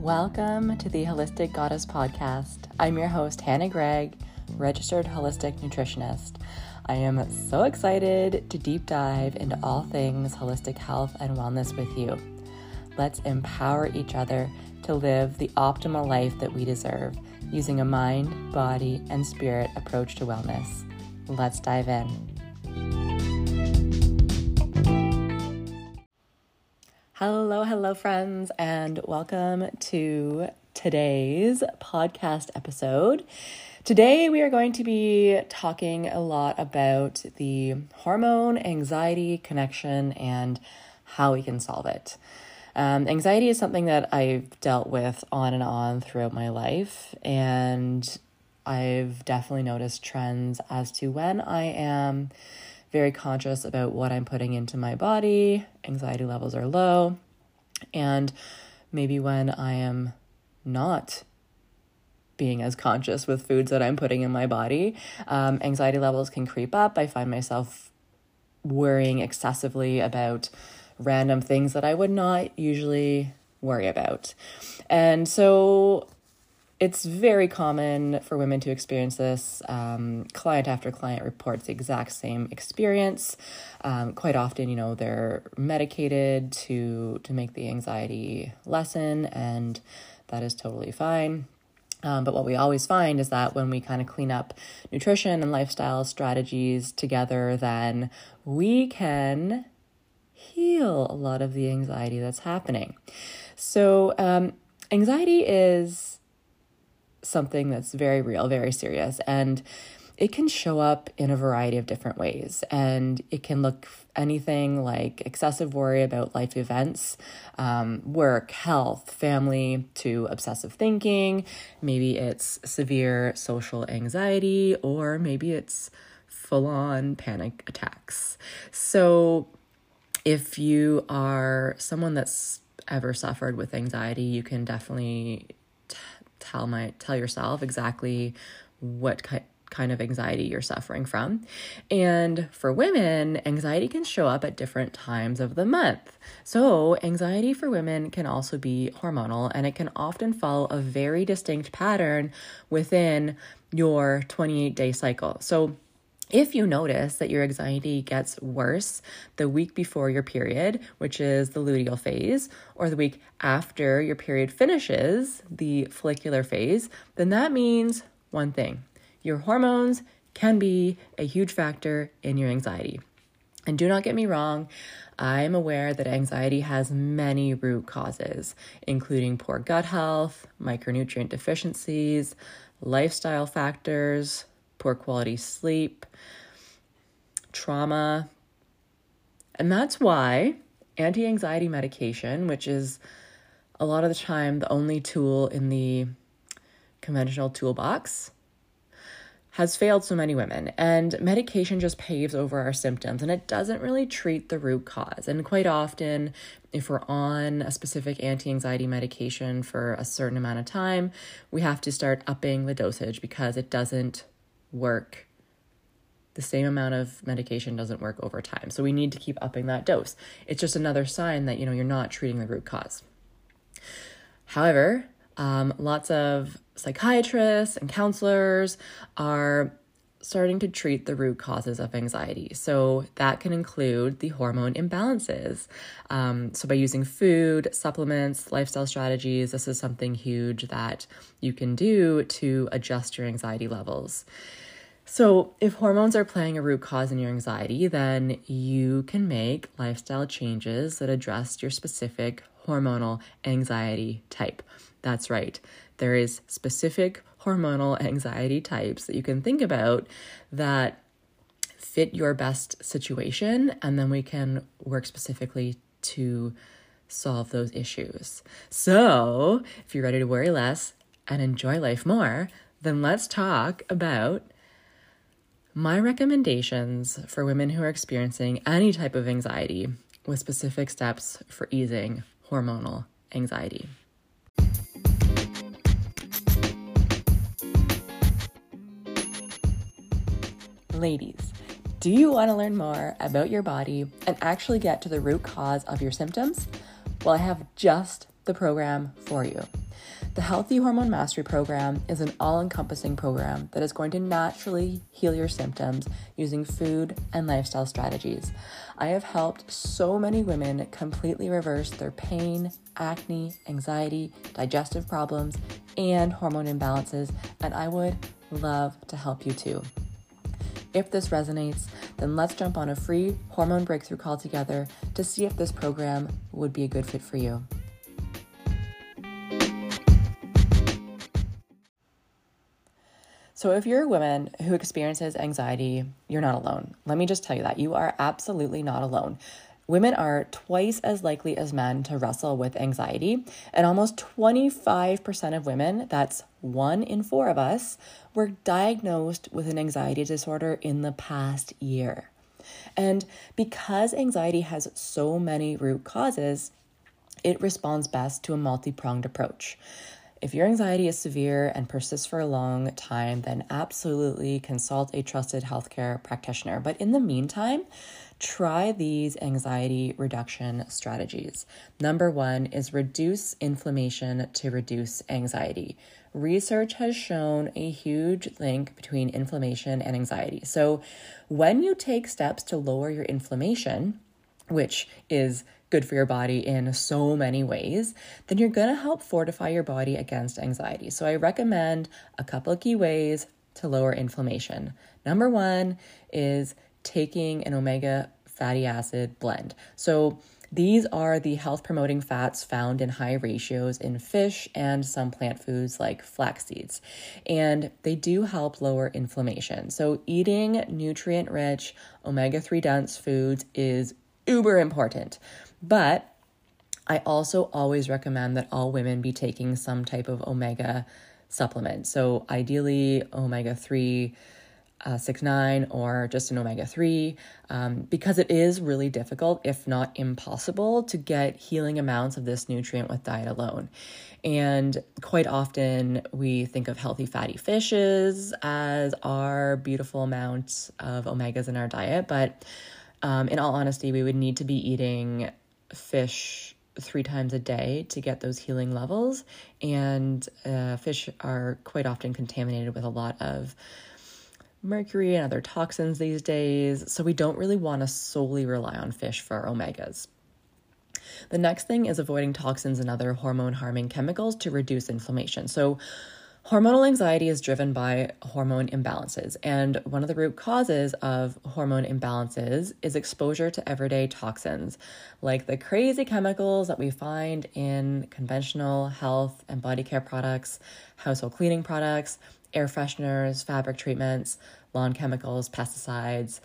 Welcome to the Holistic Goddess Podcast. I'm your host, Hannah Gregg, registered holistic nutritionist. I am so excited to deep dive into all things holistic health and wellness with you. Let's empower each other to live the optimal life that we deserve using a mind, body, and spirit approach to wellness. Let's dive in. Hello, hello, friends, and welcome to today's podcast episode. Today, we are going to be talking a lot about the hormone anxiety connection and how we can solve it. Um, anxiety is something that I've dealt with on and on throughout my life, and I've definitely noticed trends as to when I am very conscious about what I'm putting into my body, anxiety levels are low, and maybe when I am not being as conscious with foods that I'm putting in my body, um, anxiety levels can creep up. I find myself worrying excessively about random things that I would not usually worry about. And so it's very common for women to experience this. Um, client after client reports the exact same experience. Um, quite often, you know, they're medicated to to make the anxiety lessen, and that is totally fine. Um, but what we always find is that when we kind of clean up nutrition and lifestyle strategies together, then we can heal a lot of the anxiety that's happening. So, um, anxiety is something that's very real, very serious. And it can show up in a variety of different ways. And it can look anything like excessive worry about life events, um, work, health, family, to obsessive thinking. Maybe it's severe social anxiety, or maybe it's full on panic attacks. So, if you are someone that's ever suffered with anxiety, you can definitely tell my tell yourself exactly what ki- kind of anxiety you're suffering from. And for women, anxiety can show up at different times of the month. So, anxiety for women can also be hormonal and it can often follow a very distinct pattern within your 28 day cycle. So, if you notice that your anxiety gets worse the week before your period, which is the luteal phase, or the week after your period finishes, the follicular phase, then that means one thing your hormones can be a huge factor in your anxiety. And do not get me wrong, I'm aware that anxiety has many root causes, including poor gut health, micronutrient deficiencies, lifestyle factors, poor quality sleep, trauma. And that's why anti anxiety medication, which is a lot of the time the only tool in the conventional toolbox, has failed so many women. And medication just paves over our symptoms and it doesn't really treat the root cause. And quite often, if we're on a specific anti anxiety medication for a certain amount of time, we have to start upping the dosage because it doesn't work. The same amount of medication doesn't work over time. So we need to keep upping that dose. It's just another sign that, you know, you're not treating the root cause. However, um, lots of psychiatrists and counselors are starting to treat the root causes of anxiety. So that can include the hormone imbalances. Um, so by using food, supplements, lifestyle strategies, this is something huge that you can do to adjust your anxiety levels. So, if hormones are playing a root cause in your anxiety, then you can make lifestyle changes that address your specific hormonal anxiety type. That's right. There is specific hormonal anxiety types that you can think about that fit your best situation, and then we can work specifically to solve those issues. So, if you're ready to worry less and enjoy life more, then let's talk about my recommendations for women who are experiencing any type of anxiety with specific steps for easing hormonal anxiety. Ladies, do you want to learn more about your body and actually get to the root cause of your symptoms? Well, I have just the program for you. The Healthy Hormone Mastery Program is an all encompassing program that is going to naturally heal your symptoms using food and lifestyle strategies. I have helped so many women completely reverse their pain, acne, anxiety, digestive problems, and hormone imbalances, and I would love to help you too. If this resonates, then let's jump on a free hormone breakthrough call together to see if this program would be a good fit for you. So, if you're a woman who experiences anxiety, you're not alone. Let me just tell you that you are absolutely not alone. Women are twice as likely as men to wrestle with anxiety, and almost 25% of women, that's one in four of us, were diagnosed with an anxiety disorder in the past year. And because anxiety has so many root causes, it responds best to a multi pronged approach. If your anxiety is severe and persists for a long time, then absolutely consult a trusted healthcare practitioner. But in the meantime, try these anxiety reduction strategies. Number one is reduce inflammation to reduce anxiety. Research has shown a huge link between inflammation and anxiety. So, when you take steps to lower your inflammation, which is good for your body in so many ways, then you're going to help fortify your body against anxiety. So I recommend a couple of key ways to lower inflammation. Number one is taking an omega fatty acid blend. So these are the health promoting fats found in high ratios in fish and some plant foods like flax seeds. And they do help lower inflammation. So, eating nutrient rich, omega 3 dense foods is uber important. But I also always recommend that all women be taking some type of omega supplement. So, ideally, omega 3. Uh, 6 9 or just an omega 3 um, because it is really difficult if not impossible to get healing amounts of this nutrient with diet alone and quite often we think of healthy fatty fishes as our beautiful amounts of omegas in our diet but um, in all honesty, we would need to be eating fish three times a day to get those healing levels. And uh, fish are quite often contaminated with a lot of mercury and other toxins these days. So we don't really want to solely rely on fish for our omegas. The next thing is avoiding toxins and other hormone harming chemicals to reduce inflammation. So, Hormonal anxiety is driven by hormone imbalances, and one of the root causes of hormone imbalances is exposure to everyday toxins, like the crazy chemicals that we find in conventional health and body care products, household cleaning products, air fresheners, fabric treatments, lawn chemicals, pesticides.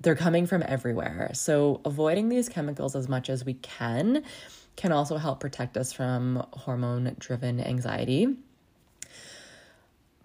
They're coming from everywhere. So, avoiding these chemicals as much as we can can also help protect us from hormone driven anxiety.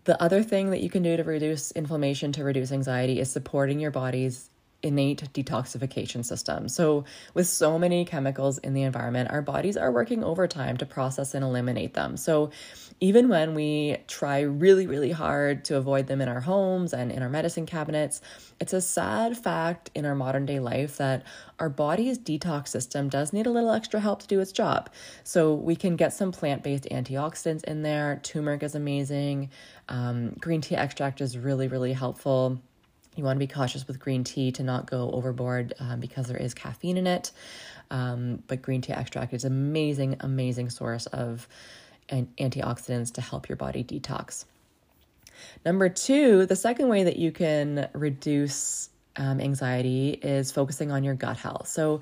The other thing that you can do to reduce inflammation, to reduce anxiety, is supporting your body's innate detoxification system. So, with so many chemicals in the environment, our bodies are working overtime to process and eliminate them. So, even when we try really, really hard to avoid them in our homes and in our medicine cabinets, it's a sad fact in our modern day life that our body's detox system does need a little extra help to do its job. So we can get some plant based antioxidants in there. Turmeric is amazing. Um, green tea extract is really, really helpful. You want to be cautious with green tea to not go overboard um, because there is caffeine in it. Um, but green tea extract is amazing, amazing source of and antioxidants to help your body detox. Number two, the second way that you can reduce um, anxiety is focusing on your gut health. So,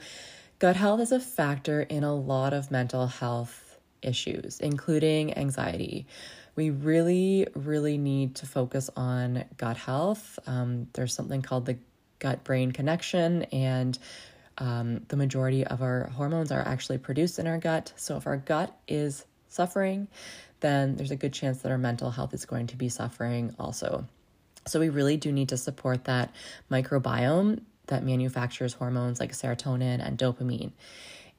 gut health is a factor in a lot of mental health issues, including anxiety. We really, really need to focus on gut health. Um, there's something called the gut brain connection, and um, the majority of our hormones are actually produced in our gut. So, if our gut is suffering, then there's a good chance that our mental health is going to be suffering also. So, we really do need to support that microbiome that manufactures hormones like serotonin and dopamine.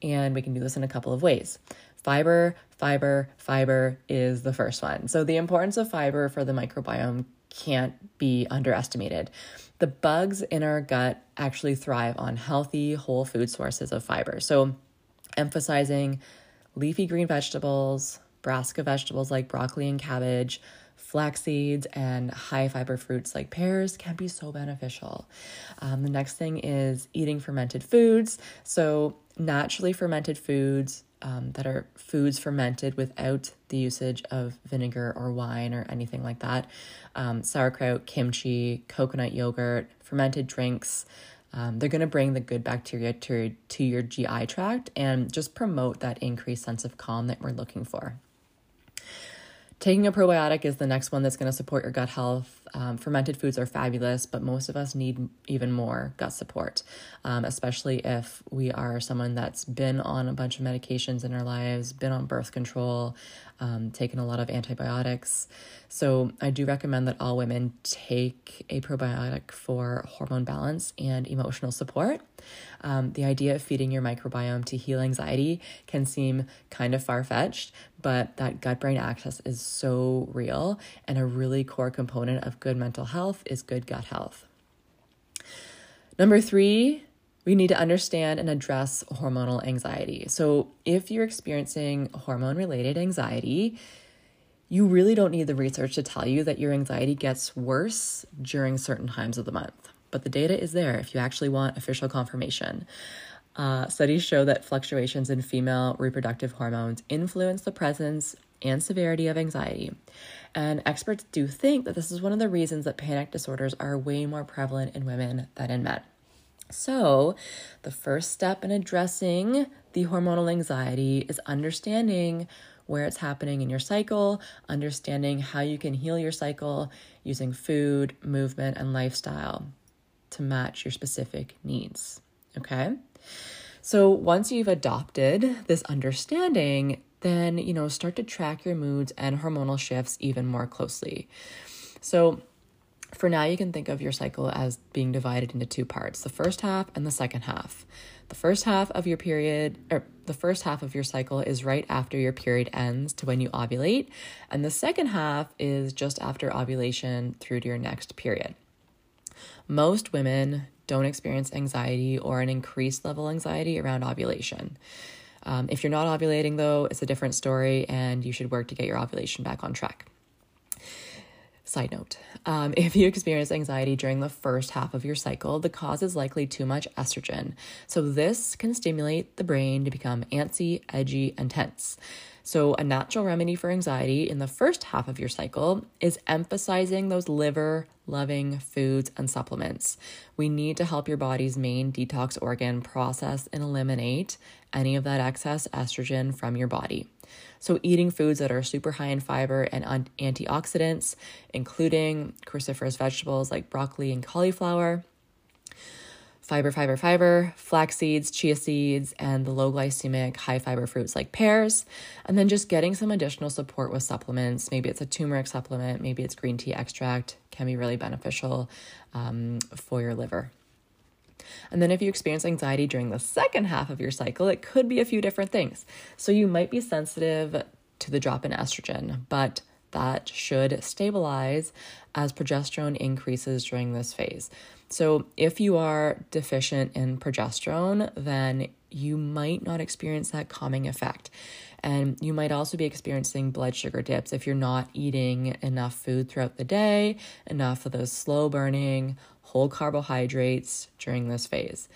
And we can do this in a couple of ways. Fiber, fiber, fiber is the first one. So, the importance of fiber for the microbiome can't be underestimated. The bugs in our gut actually thrive on healthy, whole food sources of fiber. So, emphasizing leafy green vegetables, brassica vegetables like broccoli and cabbage, flax seeds, and high fiber fruits like pears can be so beneficial. Um, the next thing is eating fermented foods. So, naturally fermented foods um, that are foods fermented without the usage of vinegar or wine or anything like that. Um, sauerkraut, kimchi, coconut yogurt, fermented drinks. Um, they're going to bring the good bacteria to, to your GI tract and just promote that increased sense of calm that we're looking for. Taking a probiotic is the next one that's going to support your gut health. Um, fermented foods are fabulous, but most of us need even more gut support, um, especially if we are someone that's been on a bunch of medications in our lives, been on birth control, um, taken a lot of antibiotics. So, I do recommend that all women take a probiotic for hormone balance and emotional support. Um, the idea of feeding your microbiome to heal anxiety can seem kind of far fetched, but that gut brain axis is so real, and a really core component of good mental health is good gut health. Number three, we need to understand and address hormonal anxiety. So, if you're experiencing hormone related anxiety, you really don't need the research to tell you that your anxiety gets worse during certain times of the month. But the data is there if you actually want official confirmation. Uh, studies show that fluctuations in female reproductive hormones influence the presence and severity of anxiety. And experts do think that this is one of the reasons that panic disorders are way more prevalent in women than in men. So, the first step in addressing the hormonal anxiety is understanding where it's happening in your cycle, understanding how you can heal your cycle using food, movement, and lifestyle to match your specific needs. Okay? So, once you've adopted this understanding, then, you know, start to track your moods and hormonal shifts even more closely. So, for now, you can think of your cycle as being divided into two parts the first half and the second half. The first half of your period, or the first half of your cycle, is right after your period ends to when you ovulate, and the second half is just after ovulation through to your next period. Most women don't experience anxiety or an increased level of anxiety around ovulation. Um, if you're not ovulating, though, it's a different story, and you should work to get your ovulation back on track. Side note um, if you experience anxiety during the first half of your cycle, the cause is likely too much estrogen. So, this can stimulate the brain to become antsy, edgy, and tense. So, a natural remedy for anxiety in the first half of your cycle is emphasizing those liver loving foods and supplements. We need to help your body's main detox organ process and eliminate any of that excess estrogen from your body. So, eating foods that are super high in fiber and antioxidants, including cruciferous vegetables like broccoli and cauliflower fiber, fiber, fiber, flax seeds, chia seeds, and the low glycemic, high fiber fruits like pears. And then just getting some additional support with supplements. Maybe it's a turmeric supplement, maybe it's green tea extract, can be really beneficial um, for your liver. And then, if you experience anxiety during the second half of your cycle, it could be a few different things. So, you might be sensitive to the drop in estrogen, but that should stabilize as progesterone increases during this phase. So, if you are deficient in progesterone, then you might not experience that calming effect. And you might also be experiencing blood sugar dips if you're not eating enough food throughout the day, enough of those slow burning whole carbohydrates during this phase.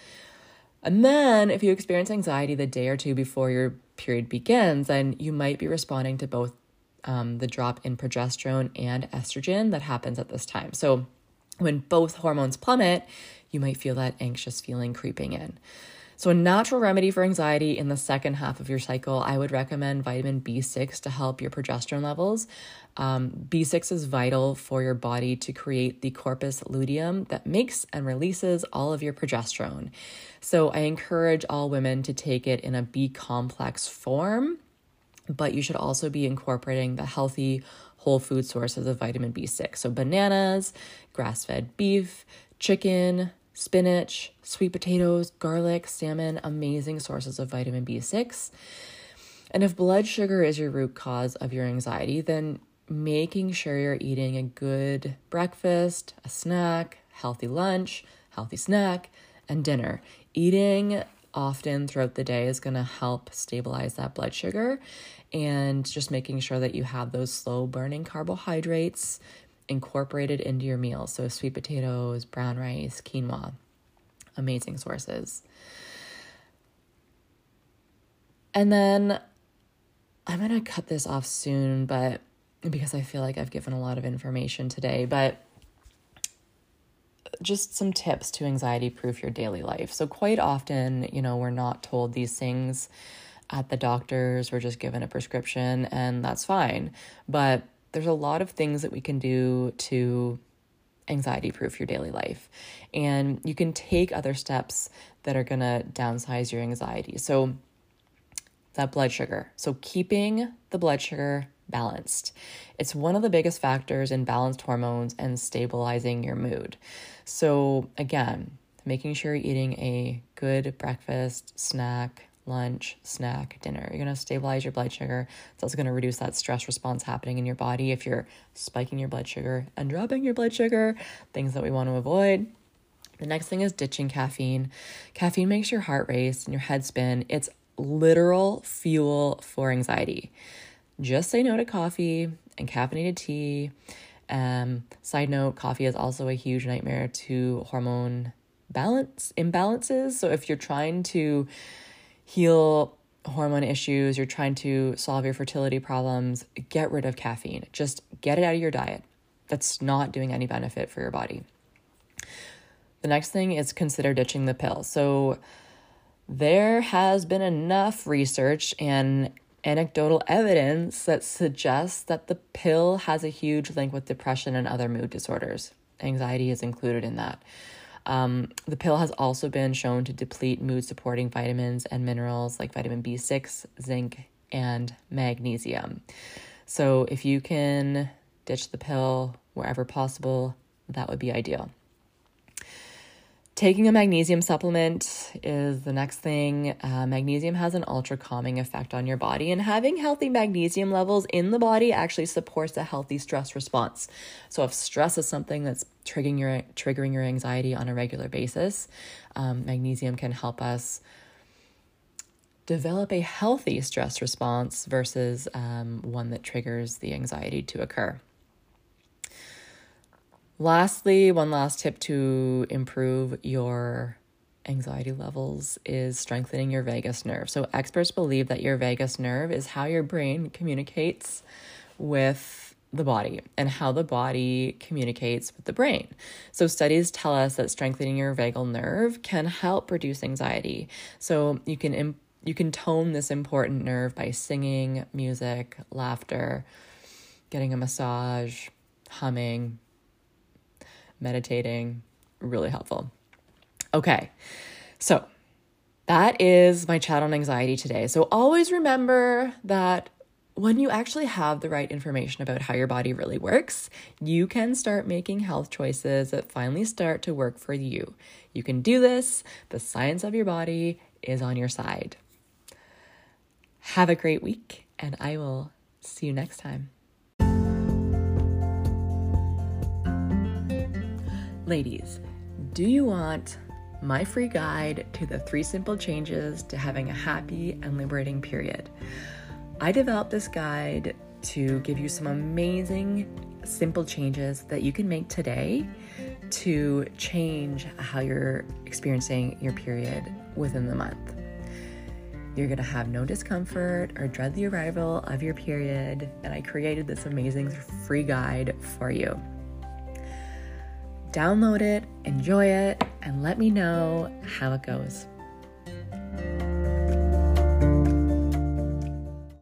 And then, if you experience anxiety the day or two before your period begins, then you might be responding to both um, the drop in progesterone and estrogen that happens at this time. So, when both hormones plummet, you might feel that anxious feeling creeping in. So, a natural remedy for anxiety in the second half of your cycle, I would recommend vitamin B6 to help your progesterone levels. Um, B6 is vital for your body to create the corpus luteum that makes and releases all of your progesterone. So, I encourage all women to take it in a B complex form, but you should also be incorporating the healthy whole food sources of vitamin B6. So, bananas, grass fed beef, chicken, spinach, sweet potatoes, garlic, salmon, amazing sources of vitamin B6. And if blood sugar is your root cause of your anxiety, then making sure you're eating a good breakfast, a snack, healthy lunch, healthy snack, and dinner. Eating often throughout the day is going to help stabilize that blood sugar and just making sure that you have those slow burning carbohydrates incorporated into your meals. So, sweet potatoes, brown rice, quinoa, amazing sources. And then I'm going to cut this off soon, but because I feel like I've given a lot of information today, but just some tips to anxiety proof your daily life. So, quite often, you know, we're not told these things at the doctors, we're just given a prescription, and that's fine. But there's a lot of things that we can do to anxiety proof your daily life. And you can take other steps that are going to downsize your anxiety. So, that blood sugar. So, keeping the blood sugar balanced. It's one of the biggest factors in balanced hormones and stabilizing your mood. So, again, making sure you're eating a good breakfast, snack, lunch, snack, dinner. You're going to stabilize your blood sugar. It's also going to reduce that stress response happening in your body if you're spiking your blood sugar and dropping your blood sugar, things that we want to avoid. The next thing is ditching caffeine. Caffeine makes your heart race and your head spin. It's literal fuel for anxiety. Just say no to coffee and caffeinated tea. Um, side note, coffee is also a huge nightmare to hormone balance imbalances. So if you're trying to heal hormone issues, you're trying to solve your fertility problems, get rid of caffeine. Just get it out of your diet. That's not doing any benefit for your body. The next thing is consider ditching the pill. So there has been enough research and anecdotal evidence that suggests that the pill has a huge link with depression and other mood disorders. Anxiety is included in that. Um, the pill has also been shown to deplete mood supporting vitamins and minerals like vitamin B6, zinc, and magnesium. So, if you can ditch the pill wherever possible, that would be ideal. Taking a magnesium supplement is the next thing. Uh, magnesium has an ultra calming effect on your body, and having healthy magnesium levels in the body actually supports a healthy stress response. So, if stress is something that's triggering your triggering your anxiety on a regular basis, um, magnesium can help us develop a healthy stress response versus um, one that triggers the anxiety to occur. Lastly, one last tip to improve your anxiety levels is strengthening your vagus nerve. So, experts believe that your vagus nerve is how your brain communicates with the body and how the body communicates with the brain. So, studies tell us that strengthening your vagal nerve can help reduce anxiety. So, you can you can tone this important nerve by singing, music, laughter, getting a massage, humming, meditating, really helpful. Okay, so that is my chat on anxiety today. So always remember that when you actually have the right information about how your body really works, you can start making health choices that finally start to work for you. You can do this. The science of your body is on your side. Have a great week, and I will see you next time. Ladies, do you want my free guide to the three simple changes to having a happy and liberating period? I developed this guide to give you some amazing, simple changes that you can make today to change how you're experiencing your period within the month. You're gonna have no discomfort or dread the arrival of your period, and I created this amazing free guide for you. Download it, enjoy it, and let me know how it goes.